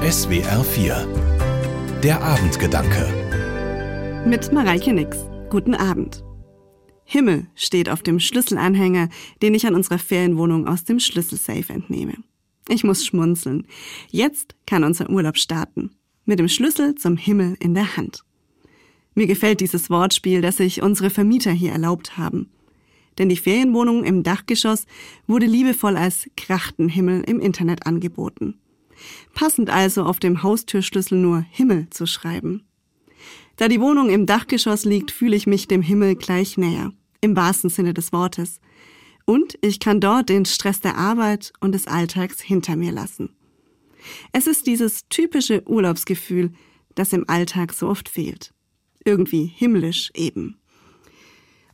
SWR 4 Der Abendgedanke Mit Mareike Nix. Guten Abend. Himmel steht auf dem Schlüsselanhänger, den ich an unserer Ferienwohnung aus dem Schlüsselsafe entnehme. Ich muss schmunzeln. Jetzt kann unser Urlaub starten. Mit dem Schlüssel zum Himmel in der Hand. Mir gefällt dieses Wortspiel, das sich unsere Vermieter hier erlaubt haben. Denn die Ferienwohnung im Dachgeschoss wurde liebevoll als Krachtenhimmel im Internet angeboten. Passend also auf dem Haustürschlüssel nur Himmel zu schreiben. Da die Wohnung im Dachgeschoss liegt, fühle ich mich dem Himmel gleich näher im wahrsten Sinne des Wortes. Und ich kann dort den Stress der Arbeit und des Alltags hinter mir lassen. Es ist dieses typische Urlaubsgefühl, das im Alltag so oft fehlt. Irgendwie himmlisch eben.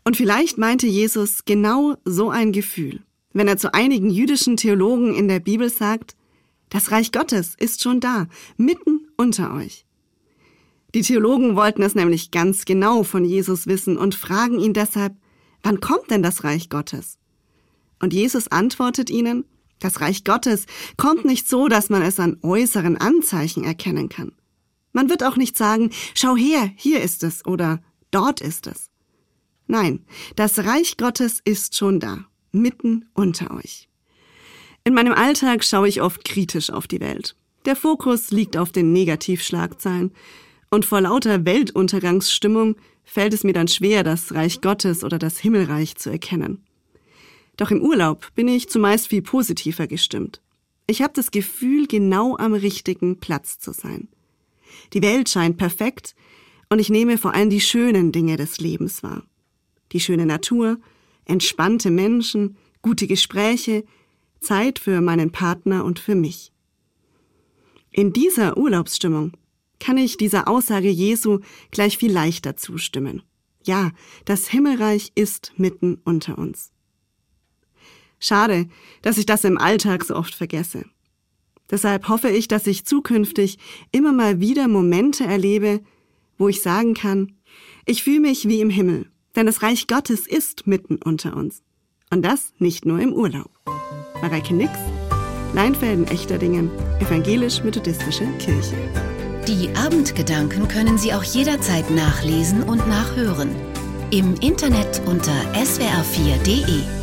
Und vielleicht meinte Jesus genau so ein Gefühl, wenn er zu einigen jüdischen Theologen in der Bibel sagt, das Reich Gottes ist schon da, mitten unter euch. Die Theologen wollten es nämlich ganz genau von Jesus wissen und fragen ihn deshalb, Wann kommt denn das Reich Gottes? Und Jesus antwortet ihnen, das Reich Gottes kommt nicht so, dass man es an äußeren Anzeichen erkennen kann. Man wird auch nicht sagen, schau her, hier ist es oder dort ist es. Nein, das Reich Gottes ist schon da, mitten unter euch. In meinem Alltag schaue ich oft kritisch auf die Welt. Der Fokus liegt auf den Negativschlagzeilen und vor lauter Weltuntergangsstimmung fällt es mir dann schwer, das Reich Gottes oder das Himmelreich zu erkennen. Doch im Urlaub bin ich zumeist viel positiver gestimmt. Ich habe das Gefühl, genau am richtigen Platz zu sein. Die Welt scheint perfekt und ich nehme vor allem die schönen Dinge des Lebens wahr. Die schöne Natur, entspannte Menschen, gute Gespräche, Zeit für meinen Partner und für mich. In dieser Urlaubsstimmung kann ich dieser Aussage Jesu gleich viel leichter zustimmen. Ja, das Himmelreich ist mitten unter uns. Schade, dass ich das im Alltag so oft vergesse. Deshalb hoffe ich, dass ich zukünftig immer mal wieder Momente erlebe, wo ich sagen kann, ich fühle mich wie im Himmel, denn das Reich Gottes ist mitten unter uns. Und das nicht nur im Urlaub. Mareike Nix, Leinfelden-Echterdingen, Evangelisch-Methodistische Kirche. Die Abendgedanken können Sie auch jederzeit nachlesen und nachhören. Im Internet unter swr4.de.